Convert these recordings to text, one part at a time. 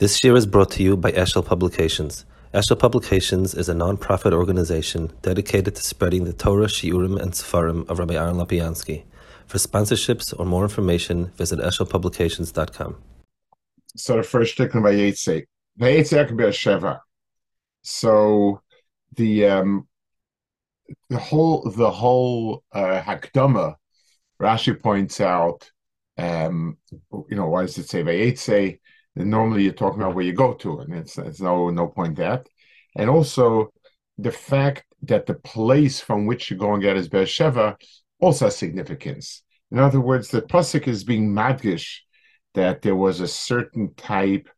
This year is brought to you by Eshel Publications. Eshel Publications is a non-profit organization dedicated to spreading the Torah, Shiurim, and Sefarim of Rabbi Aaron Lapiansky. For sponsorships or more information, visit eshelpublications.com. So the first. Yitzhak can be a Sheva. So the um, the whole the whole uh, Hakdama, Rashi points out, um, you know, why does it say Vayetze? Normally you're talking about where you go to, and it's it's no no point that. And also the fact that the place from which you go and get is Beersheba also has significance. In other words, the pasuk is being madgish that there was a certain type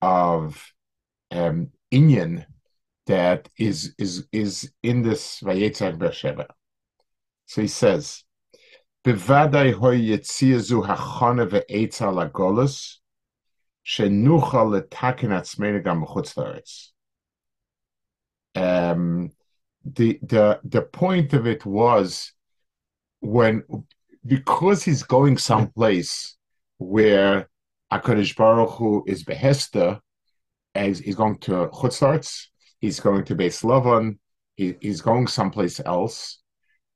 of um, inyan that is is is in this Vayetzach Beersheba. So he says, "Bevadai hoy yetziazu hachana ve'etza lagolus." Um, the the the point of it was when because he's going someplace where Hakadosh Baruch Hu is behesta, as he's going to Chutzarts, he's going to Beis Lavan, he, he's going someplace else.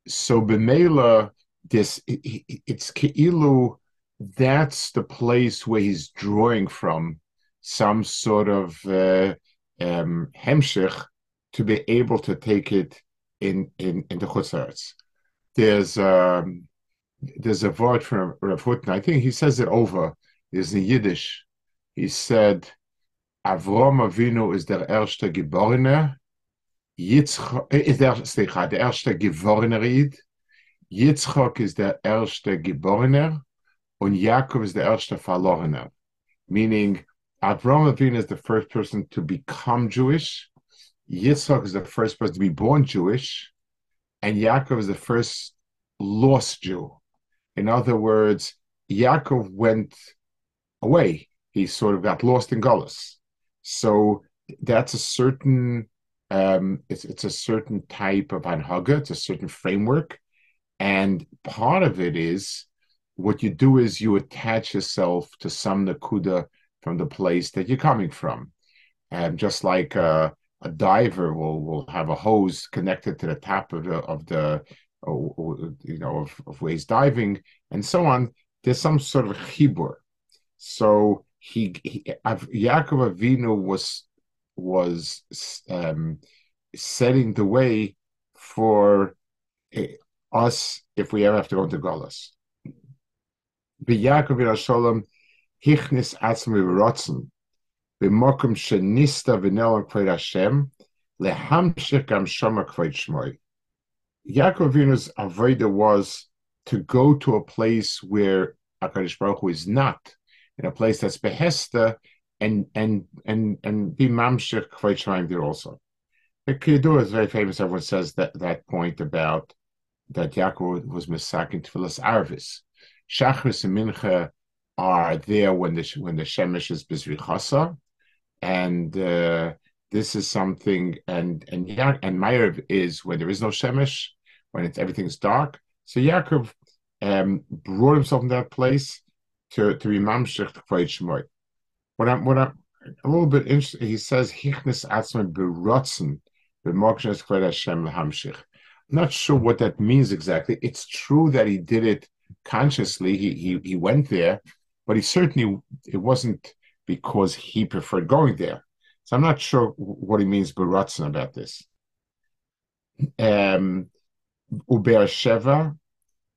So b'meila, this it, it, it's keilu that's the place where he's drawing from some sort of uh, um, hemshich to be able to take it in in in the chutzlaretz. There's um, there's a word from Rav Hutner. I think he says it over. Is in Yiddish. He said, "Avrom Avinu is der erste Geborene. Yitzchak is der slicha der erste Geborener Yitzchak is der erste Geborener." Und Yaakov is the erste Verlorener, meaning Avraham Avinu is the first person to become Jewish, Yitzchak is the first person to be born Jewish, and Yaakov is the first lost Jew. In other words, Yaakov went away. He sort of got lost in Gullus. So that's a certain um, it's, it's a certain type of anhaga, it's a certain framework. And part of it is what you do is you attach yourself to some nakuda from the place that you're coming from. And just like a, a diver will, will have a hose connected to the top of the, of the you know, of, of he's diving and so on, there's some sort of chibur. So he, he Yaakov Avinu was was um, setting the way for eh, us if we ever have to go into Golas. B'Yakov Yerushalayim hichnis atzmi rotzen b'mokum shenista v'nelam kvod Hashem lehamshich gam shama kvod Shmoy. Yaakov Vinu's avoda was to go to a place where Hakadosh Baruch Hu is not, in a place that's behesta, and and and and be mamshich kvod Shmoy there also. The Kiddur is very famous. Everyone says that that point about that Yaakov was misakin tefillas arvis. Shachris and Mincha are there when the when the Shemesh is Bizrichasa, and uh, this is something. And and and Ma'ariv is when there is no Shemesh, when it's everything's dark. So Yaakov um, brought himself in that place to to be mamshich kvayit. What I'm what I'm a little bit interested. He says hichnes atzman berotzen b'mokshnes kvayit Hashem hamshich. I'm not sure what that means exactly. It's true that he did it consciously he, he he went there, but he certainly it wasn't because he preferred going there. So I'm not sure what he means Baratzen about this. Um Uber Sheva.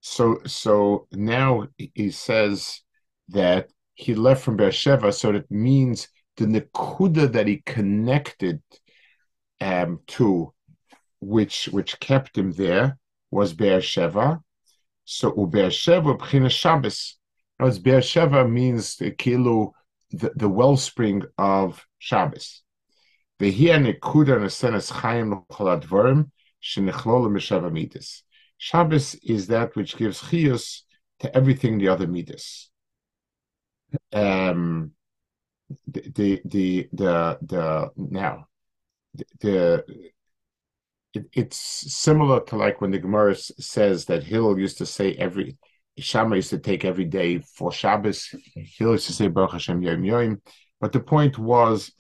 So so now he says that he left from Beersheba, so that means the Nakuda that he connected um, to, which which kept him there, was Beersheba, so Ubeersheva B'china Shabbos. As Beersheva means the kilo, the, the wellspring of Shabbos. V'hia nekuda nesenes chayim l'chol shenechlol m'sheva midas. Shabbos is that which gives chiyus to everything the other midas. Um, the the the the, the now the, the it, it's similar to like when the Gemara says that Hillel used to say every Shama used to take every day for Shabbos. Hillel used to say Baruch Hashem Yom Yom. but the point was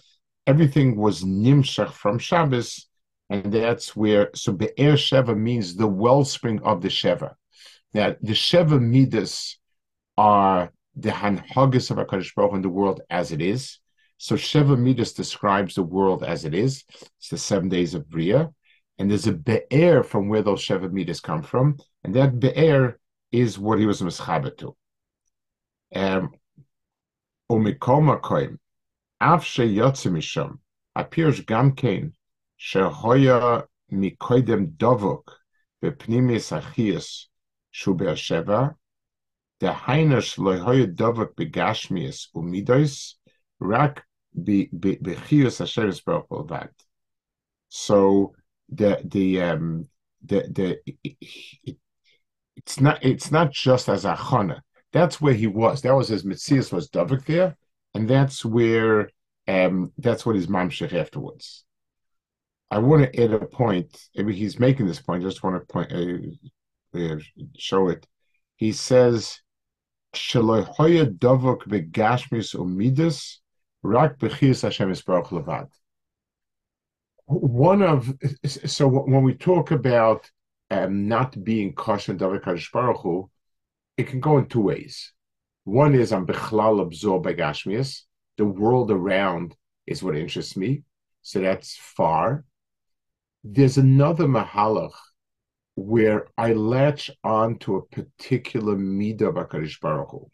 everything was nimshach from Shabbos, and that's where so Be'er Sheva means the wellspring of the Sheva. Now the Sheva Midas are the Hanhagas of HaKadosh Baruch in the world as it is. So Sheva Midas describes the world as it is. It's the seven days of Bria And there's a Be'er from where those Sheva Midas come from. And that Be'er is what he was Mischaber to. Um, ומכל מקום, אף שיוצא משם, הפירוש גם כן, שהיה מקודם דבוק בפנימיס אחיוס שהוא באר שבע, דהיינו שלא היה דבוק בגשמיוס ומידויס, רק בחיוס השם יסברך בלבד. So the the um the the it, it's not it's not just as a achana that's where he was. That was his Mitzias was Davik there, and that's where um, that's what his mamshech afterwards. I want to add a point. I mean, he's making this point. I just want to point uh, uh, show it. He says, "Shalohoya davok begashmis umidas rak bechias Hashem Yisbarach levad." One of so when we talk about um, not being kosher davik Baruch Hu, it can go in two ways. One is I'm bechlal absorbed by Gashmias. The world around is what interests me. So that's far. There's another mahalach where I latch on to a particular midah of HaKadosh Baruch Hu.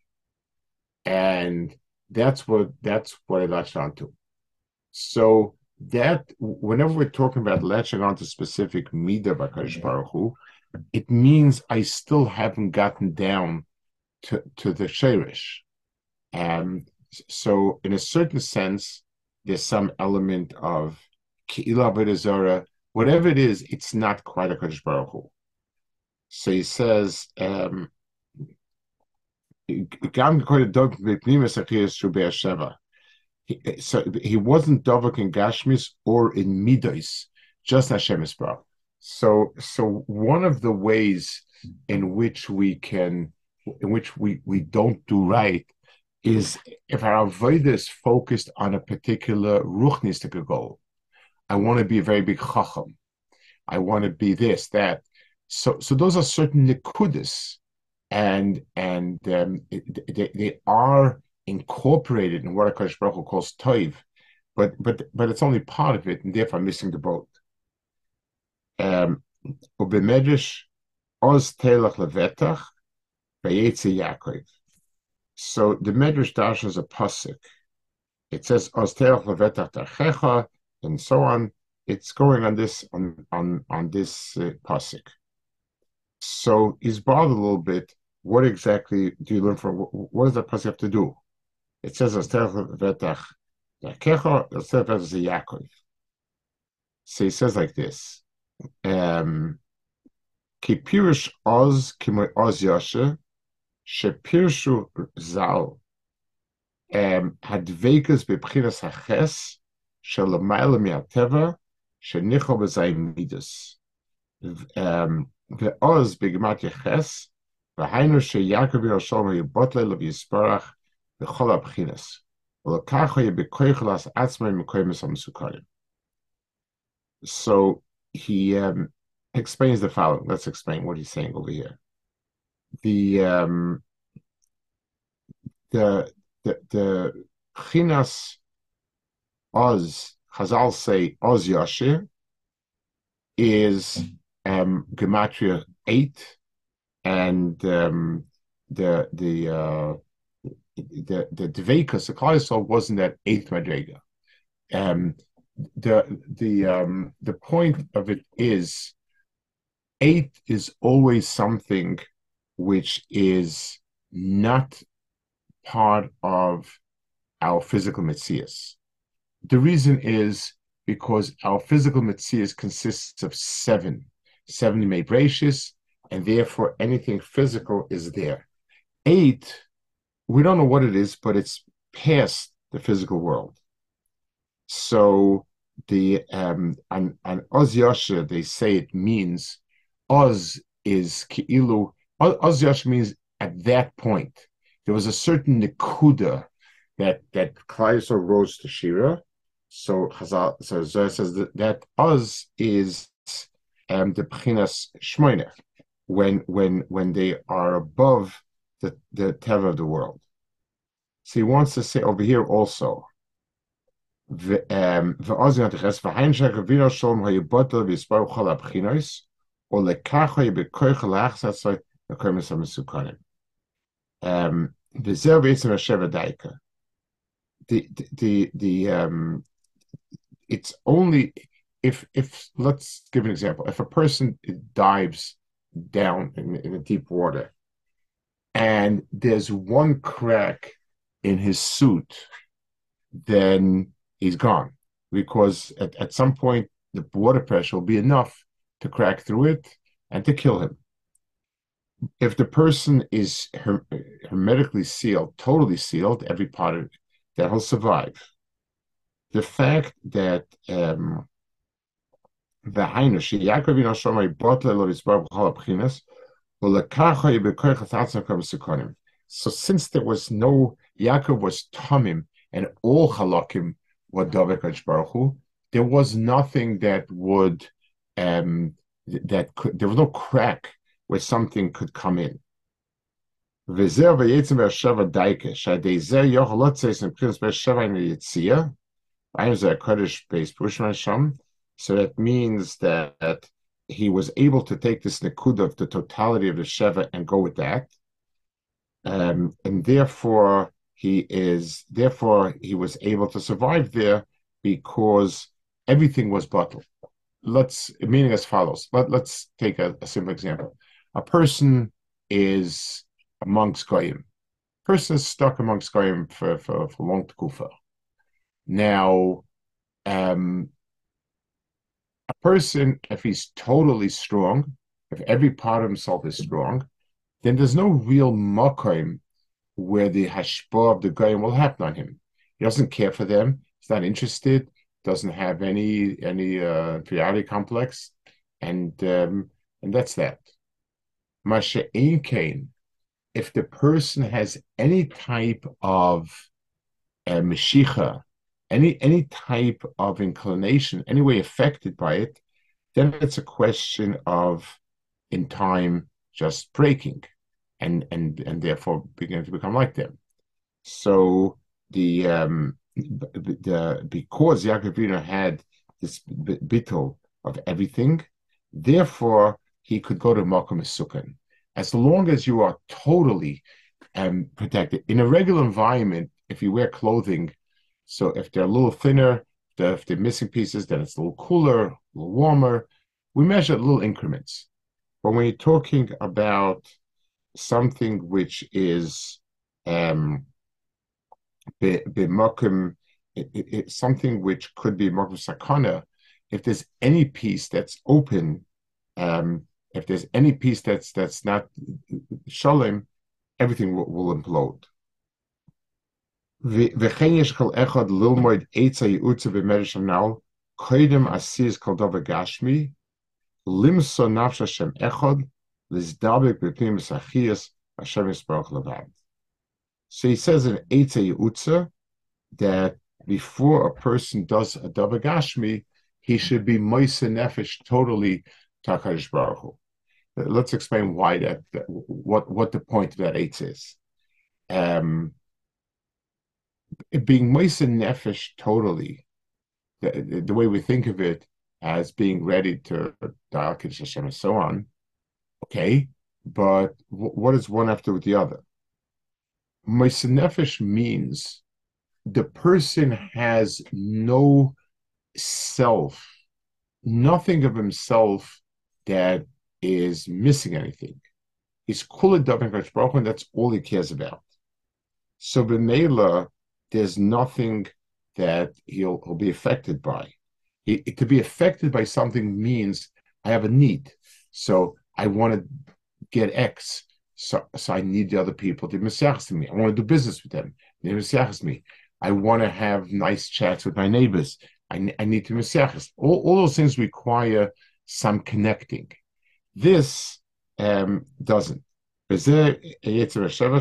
And that's what that's what I latched onto. So that whenever we're talking about latching onto specific midah of HaKadosh Baruch Hu, it means I still haven't gotten down to, to the Sherish. Um, so, in a certain sense, there's some element of Ki'ila B'Dazara, whatever it is, it's not quite a Kodesh Baruch Hu. So he says, um, so he wasn't Dovak in Gashmis or in Midos, just Hashem Baruch. So, so one of the ways in which we can, in which we we don't do right, is if our avodah is focused on a particular ruchnistic goal. I want to be a very big chacham. I want to be this, that. So, so those are certain nikudas, and and um, they, they are incorporated in what Akash Baruch Hu calls toiv, but but but it's only part of it, and therefore missing the boat. Um, so the Medrash Dash is a pasuk. It says Oz Telach Levetach and so on. It's going on this on on on this uh, pasuk. So he's bothered a little bit. What exactly do you learn from? What does that pasuk have to do? It says levetach tachecha. Oz telach Yaakov. So he says like this um, ki oz kimo oz yasha she pirshu zal hadvekas bebchinas haches shel mayla miateva shenicho b'zay midas um, ve'oz b'gemat yeches v'hainu she Yaakov Yerushalmi yibotle lev yisparach so he um, explains the following. Let's explain what he's saying over here. The um, the the the chinas oz Chazal say oz yashir is um, gematria eight, and um, the the uh, the the dvekas the Klal wasn't that eighth madrega. Um, the the um, the point of it is eight is always something which is not part of our physical mitzias. The reason is because our physical mitzias consists of seven, seven mabracious, and therefore anything physical is there. Eight, we don't know what it is, but it's past the physical world. So the um and and Oz Yasha, they say it means Oz is Ki'ilu. Oz Yasha means at that point. There was a certain Nikuda that that Klaiso rose to Shira. So Chazal, so Zohar says that, Uz is um, the Pchinas Shmoine, when when when they are above the the Teva of the world. So he wants to say over here also. Um, um, the the the um, it's only if if let's give an example. If a person dives down in, in deep water, and there's one crack in his suit, then he's gone because at, at some point the water pressure will be enough to crack through it and to kill him if the person is her, hermetically sealed, totally sealed, every part of it, that he'll survive. The fact that the um, so since there was no Yaakov was Tomim and all halakim were David Baruch Hu, there was nothing that would um, that could there was no crack where something could come in. So that means that he was able to take this nikud of the totality of the Sheva and go with that. Um, and therefore he is therefore he was able to survive there because everything was bottled. Let's meaning as follows. Let, let's take a, a simple example a person is amongst goyim. Person is stuck amongst goyim for for, for long kufa. Now, um, a person, if he's totally strong, if every part of himself is strong, then there's no real makoim where the hashpah of the goyim will happen on him. He doesn't care for them. He's not interested. Doesn't have any any uh, inferiority complex, and um, and that's that. Masha Kain, if the person has any type of uh, Mashicha, any any type of inclination, any way affected by it, then it's a question of in time just breaking and and and therefore beginning to become like them. So the um the because Yaakov had this bittel of everything, therefore he could go to mokum sakana. As long as you are totally um, protected. In a regular environment, if you wear clothing, so if they're a little thinner, if they're missing pieces, then it's a little cooler, a little warmer. We measure little increments. But when you're talking about something which is um, be mokum, it, it, something which could be mokum sakana, if there's any piece that's open, um, if there's any piece that's that's not shalom, everything will, will implode. וכן יש כל אחד ללמוד עץ הייעוץ במרשם נעל, קודם עשיז כל דבר גשמי, למצוא נפש השם אחד, להזדבק בפנים מסחיס, השם יסברך לבד. So he says in Eitz Yeutza that before a person does a Gashmi, he should be Moise Nefesh totally Takarish Baruch Hu. Let's explain why that, that, what what the point of that eight is. Um, being Moise Nefesh totally, the, the way we think of it as being ready to dial Hashem and so on, okay, but what is one after with the other? Moise Nefesh means the person has no self, nothing of himself that is missing anything. He's kula davin Baruch and that's all he cares about. So b'meila, there's nothing that he'll, he'll be affected by. He, to be affected by something means I have a need. So I want to get X. So, so I need the other people to to me. I want to do business with them. They me. I want to have nice chats with my neighbors. I, I need to mesiachas. All, all those things require some connecting. This um, doesn't. וזה יצר השבע,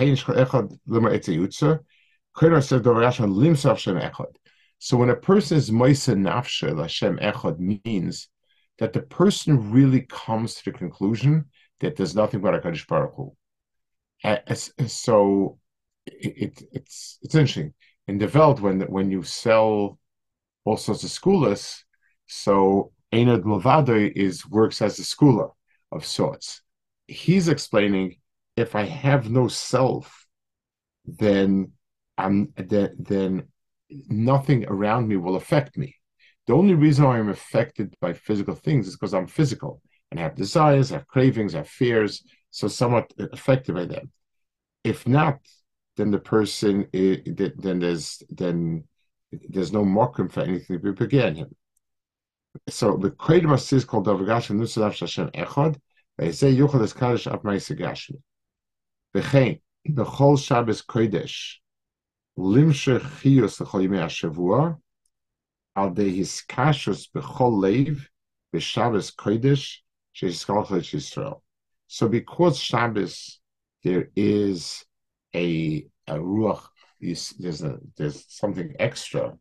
יש אחד למעט היוצא, עושה של למסור אחד. So when a person is moisa nafsha, Hashem echad means that the person really comes to the conclusion that there's nothing but Hakadosh Baruch Hu. So it, it's it's interesting in the world when when you sell all sorts of schoolers, so Ein Od Milvado is works as a schooler of sorts. He's explaining if I have no self, then I'm then, then nothing around me will affect me. The only reason I'm affected by physical things is because I'm physical and have desires, have cravings, have fears, so somewhat affected by them. If not, then the person then there's then there's no mokum for anything to begin him. So the Kodemas is called Dovagash and Nusadav Shashem Echad, they say Yuchal is Kaddish Ab Maisagashmi. Bechein, the whole Shabbos Kodesh, Limshe Chios Lechol Yimei HaShavua, Al De Hiskashus Bechol Leiv, B'Shabbos Kodesh, Sheiskalchot Yisrael. So because Shabbos, there is a, a ruach, there's a, there's something extra.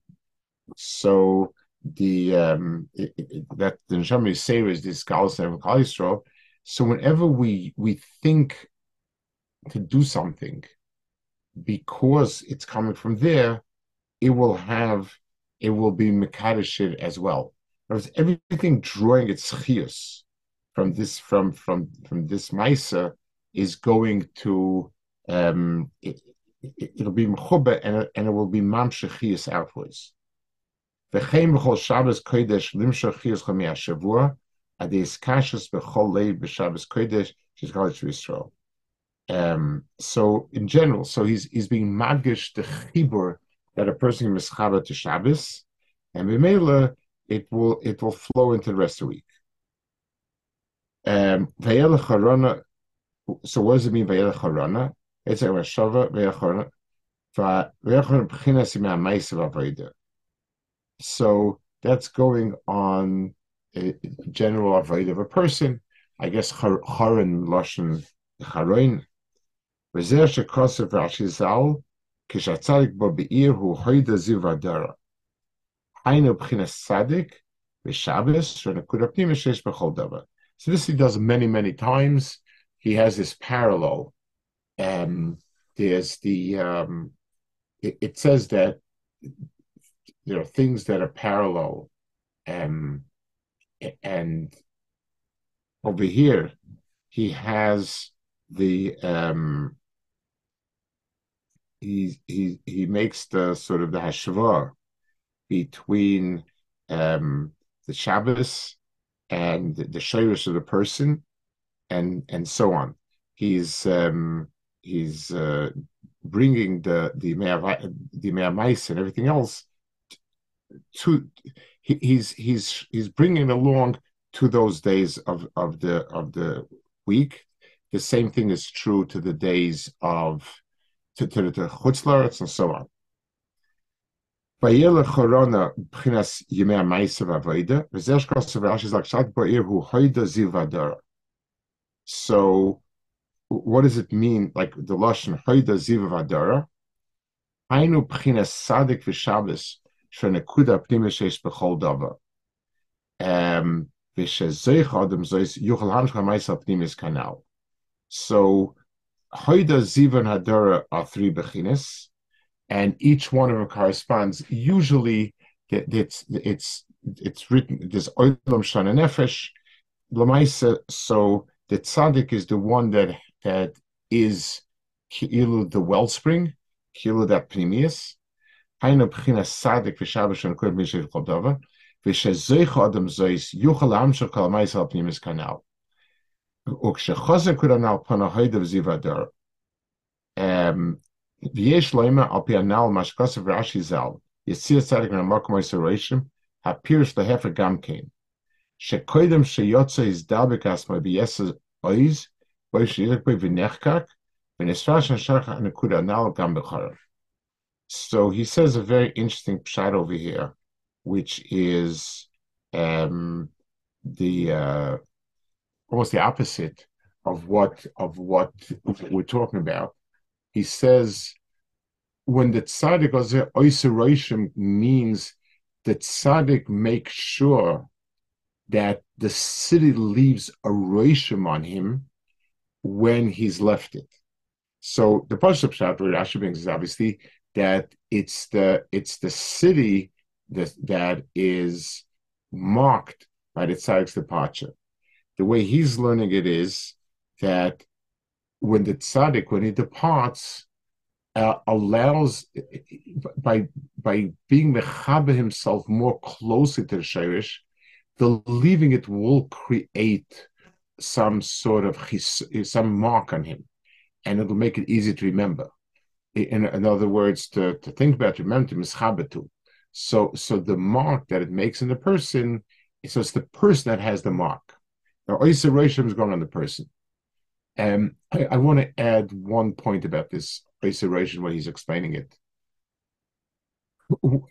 So the um, it, it, that the Neshama say is this Galas and Yisrael. So whenever we we think to do something, because it's coming from there, it will have it will be Mekadosh as well. There's everything drawing its chius from this from from from this Maisa is going to um, it, will it, be mechuba and, and it will be mamshechias outwards. V'chein b'chol Shabbos kodesh limshechias chamei adis kashas b'chol leiv b'Shabbos kodesh shizgalit Yisrael. Um, so in general, so he's he's being magish the chibur that a person is to Shabbos, and b'meila it will it will flow into the rest of the week. Um, so what does it mean Vayel? It's a Rashava Vayel Charana. So that's going on general avoid of a person. I guess Haran Lashon Haroin. Rezer shekosev Rashi Zal kishatzadik bo beir hu hoida ziv adara. Hainu b'chinas tzadik v'shabbos v'nakuda pnima shesh b'chol davar. So this he does many many times. He has this parallel. Um, there's the um, it, it says that there are things that are parallel um, and over here he has the um, he he he makes the sort of the hashvar between um, the Shabbos and the shirish of the person, and and so on. He's um, he's uh, bringing the the the mice and everything else to he, he's he's he's bringing along to those days of of the of the week. The same thing is true to the days of to, to the chutzlaretz and so on. So, what does it mean? Like the lashon Hoida Zivadara? Ainu Bchinas Sadik V'Shabbos Um, Ma'asav Pnimis Kanal. So, Hoida Zivan Hadara are three Bechinas and each one of them corresponds. Usually, it's it's it's written. There's olam shana nefesh, lamaisa. So the tzaddik is the one that that is ki'ilu the wellspring, ki'ilu that pnimius. Hainu b'china tzaddik v'shabbos and kurd mishiv kol dava. Adam zois yuchal amshach kol ma'isa al pnimius kanal. Ukshechazek kudanal pana hoidav zivadar. Um, V'yesh loima al pi anal mashkosav Rashi zal, yitzir tzadik ramakom oisorashim, hapirish lehefer gamkein. Shekoidem sheyotza is dalbek asma v'yesa oiz, boi sheyilek boi v'nechkak, v'nesrash hashach anakuda anal gam b'charav. So he says a very interesting pshat over here, which is um, the uh, almost the opposite of what of what we're talking about. He says when the tzaddik oiseration means that tzaddik makes sure that the city leaves a rishim on him when he's left it. So the Pashup shot where Rashi brings is obviously that it's the it's the city that that is marked by the tzaddik's departure. The way he's learning it is that when the tzaddik, when he departs, uh, allows by by being mechabe himself more closely to the shirish, the leaving it will create some sort of his, some mark on him, and it'll make it easy to remember. In, in other words, to, to think about remember to So so the mark that it makes in the person, so it's the person that has the mark. Now, Oysa is going on the person. Um, I, I want to add one point about this Oysa when he's explaining it.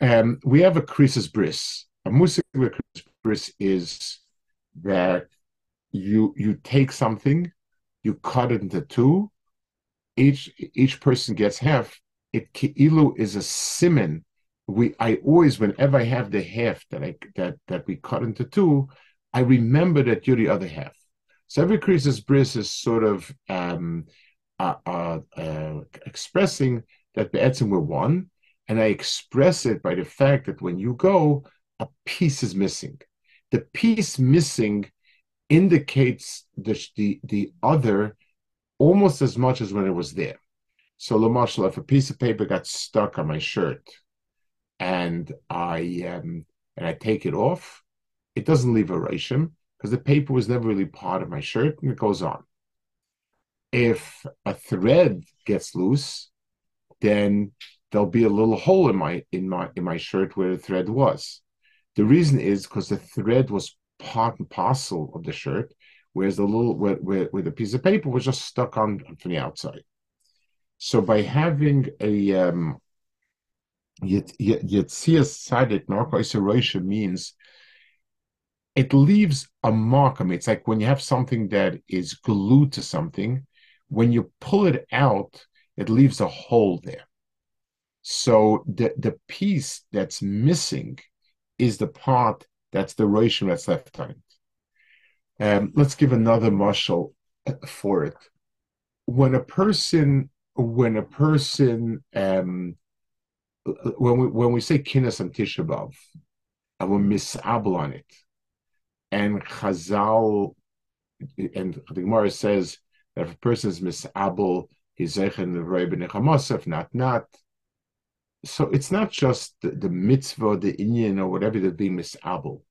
Um, we have a krisis bris. A musik bris is that you you take something, you cut it into two. Each each person gets half. It ki'ilu is a simon. We I always whenever I have the half that I that that we cut into two, I remember that you're the other half. So every krisis bris is sort of um, uh, uh, uh, expressing that Be'etzim we're one, and I express it by the fact that when you go, a piece is missing. The piece missing indicates the, the, the other almost as much as when it was there. So, Lamashal, if a piece of paper got stuck on my shirt and I um, and I take it off, it doesn't leave a rashim because the paper was never really part of my shirt and it goes on. If a thread gets loose, then there'll be a little hole in my in my in my shirt where the thread was. The reason is because the thread was part and parcel of the shirt, whereas the little where, where, where the piece of paper was just stuck on from the outside. So by having a um, Yetzias Sadik Narco means it leaves a mark on me. It's like when you have something that is glued to something, when you pull it out, it leaves a hole there. So the, the piece that's missing is the part that's the ration that's left on it. Um, let's give another marshal for it. When a person, when a person, um, when we when we say kinnis and Tisha B'av, and we misable on it, and Chazal, and the Gemara says that if a person is misable, he's zechen the not not. So it's not just the, the mitzvah, the inyan, or whatever that being misable.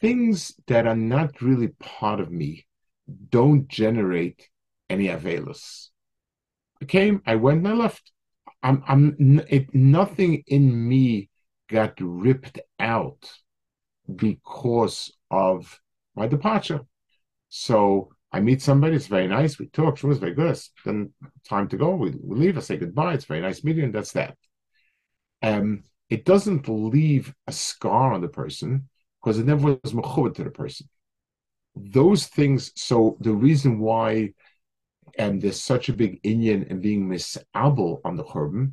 Things that are not really part of me don't generate any avelus. I came, I went, and I left. I'm, I'm, it, nothing in me got ripped out because of my departure. So I meet somebody, it's very nice, we talk, it was very good. Then time to go, we, we leave, I say goodbye, it's very nice meeting, and that's that. Um, it doesn't leave a scar on the person because it never was mechubed to the person. Those things, so the reason why and there's such a big inyan in being misable on the churban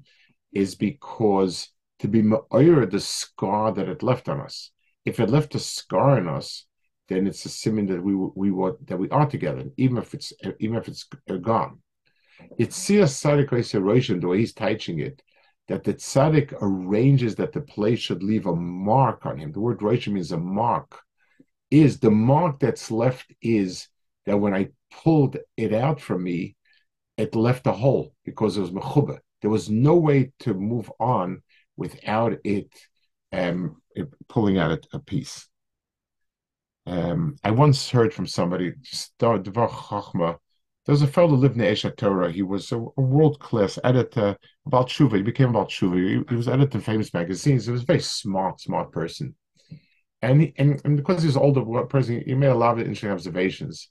is because to be ma'ir the scar that it left on us if it left a scar on us, then it's a simon that we we want that we are together, even if it's even if it's gone. It's tzaddik the way he's teaching it, that the tzaddik arranges that the place should leave a mark on him. The word roshim means a mark. Is the mark that's left is that when I pulled it out from me, it left a hole because it was mechuba. There was no way to move on without it um, pulling out a, piece. Um, I once heard from somebody, was a fellow who lived in Esha Torah. He was a, a world class editor about Shuva. He became about Shuva. He, he, was editor of famous magazines. He was a very smart, smart person. And, he, and, and because he was an older person, he made a lot of interesting observations.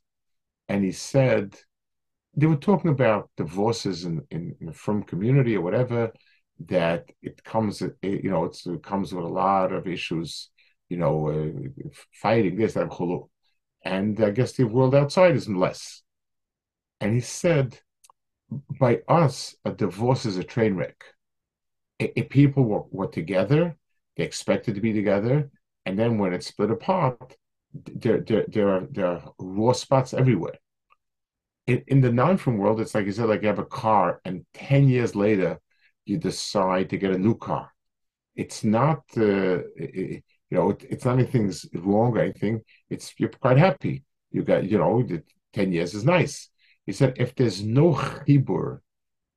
And he said, they were talking about divorces in, in, in frum community or whatever that it comes, you know, it comes with a lot of issues, you know, uh, fighting this, that, and I guess the world outside is less. And he said, by us, a divorce is a train wreck. If people were, were together, they expected to be together, and then when it's split apart, there, there, there are there are raw spots everywhere. In, in the non-film world, it's like you said, like you have a car, and ten years later, you decide to get a new car. It's not, uh, it, you know, it, it's not anything's wrong or anything. It's you're quite happy. You got, you know, the ten years is nice. He said, if there's no chibur,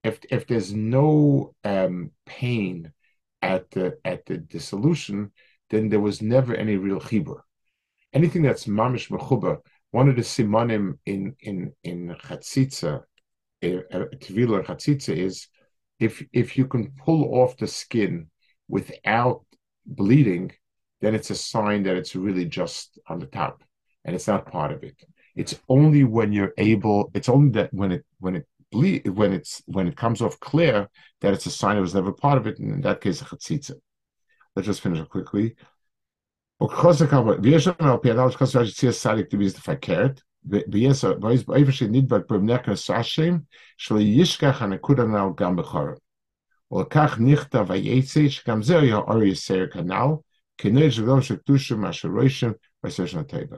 if if there's no um, pain at the at the dissolution, then there was never any real chibur. Anything that's mamish mechuba, one of the simanim in in in chatzitza, eh, uh, tvila chatzitza is if if you can pull off the skin without bleeding, then it's a sign that it's really just on the top and it's not part of it It's only when you're able. It's only that when it when it bleed when it's when it comes off clear that it's a sign it was never part of it, and in that case, a chatzitza. Let's just finish it quickly. verkehrt, באיפה שנדבק במנקס השם, שלא ישכח הנקודה הנ"ל גם בחורף. ולכך נכתב ויצא, שגם זה היה אור יסר כנ"ל, כנראה שלא שקדושה מה שרוישם בסשן הטבע.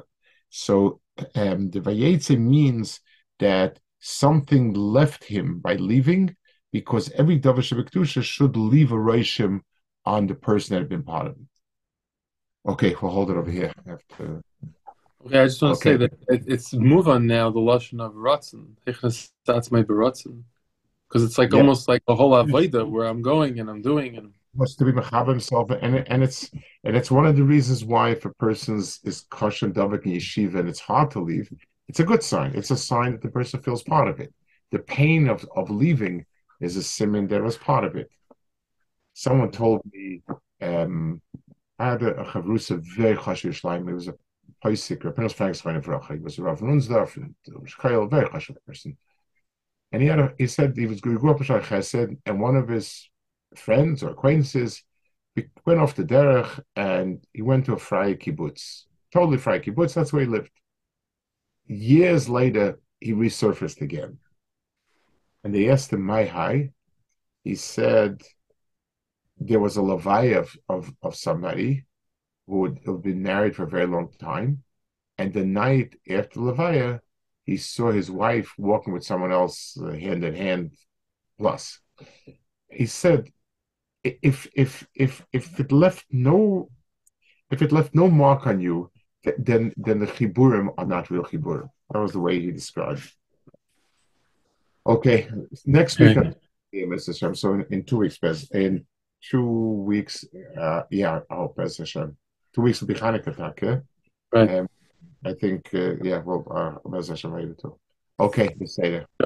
So um, the Vayetze means that something left him by leaving, because every Davar Shabbat should leave a Roshim on the person that had been part of it. Okay, we'll hold it over here. To... Okay, I just want okay. to say that it, it's move on now, the Lashon of Ratzin. That's my Baratzin. Because it's like yeah. almost like a whole Avodah where I'm going and I'm doing and wants to be mechab himself, and and it's and it's one of the reasons why if a person's is kosher davik in yeshiva and it's hard to leave, it's a good sign. It's a sign that the person feels part of it. The pain of of leaving is a simon that was part of it. Someone told me um, I had a, a chavrusa very chashiv shleim. It was a Paisik, Rapinus Frankenstein Vracha. He was a Rav Nunsdorf, and very chashiv person. And he had a, he said he was grew up in Chesed, and one of his friends or acquaintances. He went off the derech and he went to a fry kibbutz, totally fry kibbutz. That's where he lived. Years later, he resurfaced again, and they asked him, "My high." He said there was a levaya of, of, of somebody who would have been married for a very long time, and the night after levaya, he saw his wife walking with someone else, uh, hand in hand. Plus, he said if if if if it left no if it left no mark on you, then then the chiburim are not real chiburim. That was the way he described. Okay, next week, Mr. Shem. So in, in, two weeks, in two weeks, uh, yeah, I hope Mr. Shem. Two weeks will be Hanukkah attack, yeah? Right. Um, I think, uh, yeah, well, uh, Mr. Shem, Okay, let's say that.